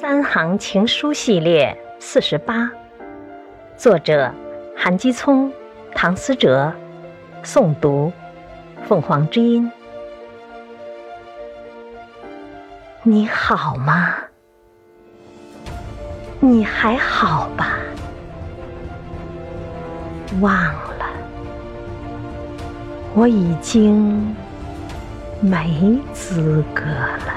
三行情书系列四十八，作者韩基聪、唐思哲，诵读凤凰之音。你好吗？你还好吧？忘了，我已经没资格了。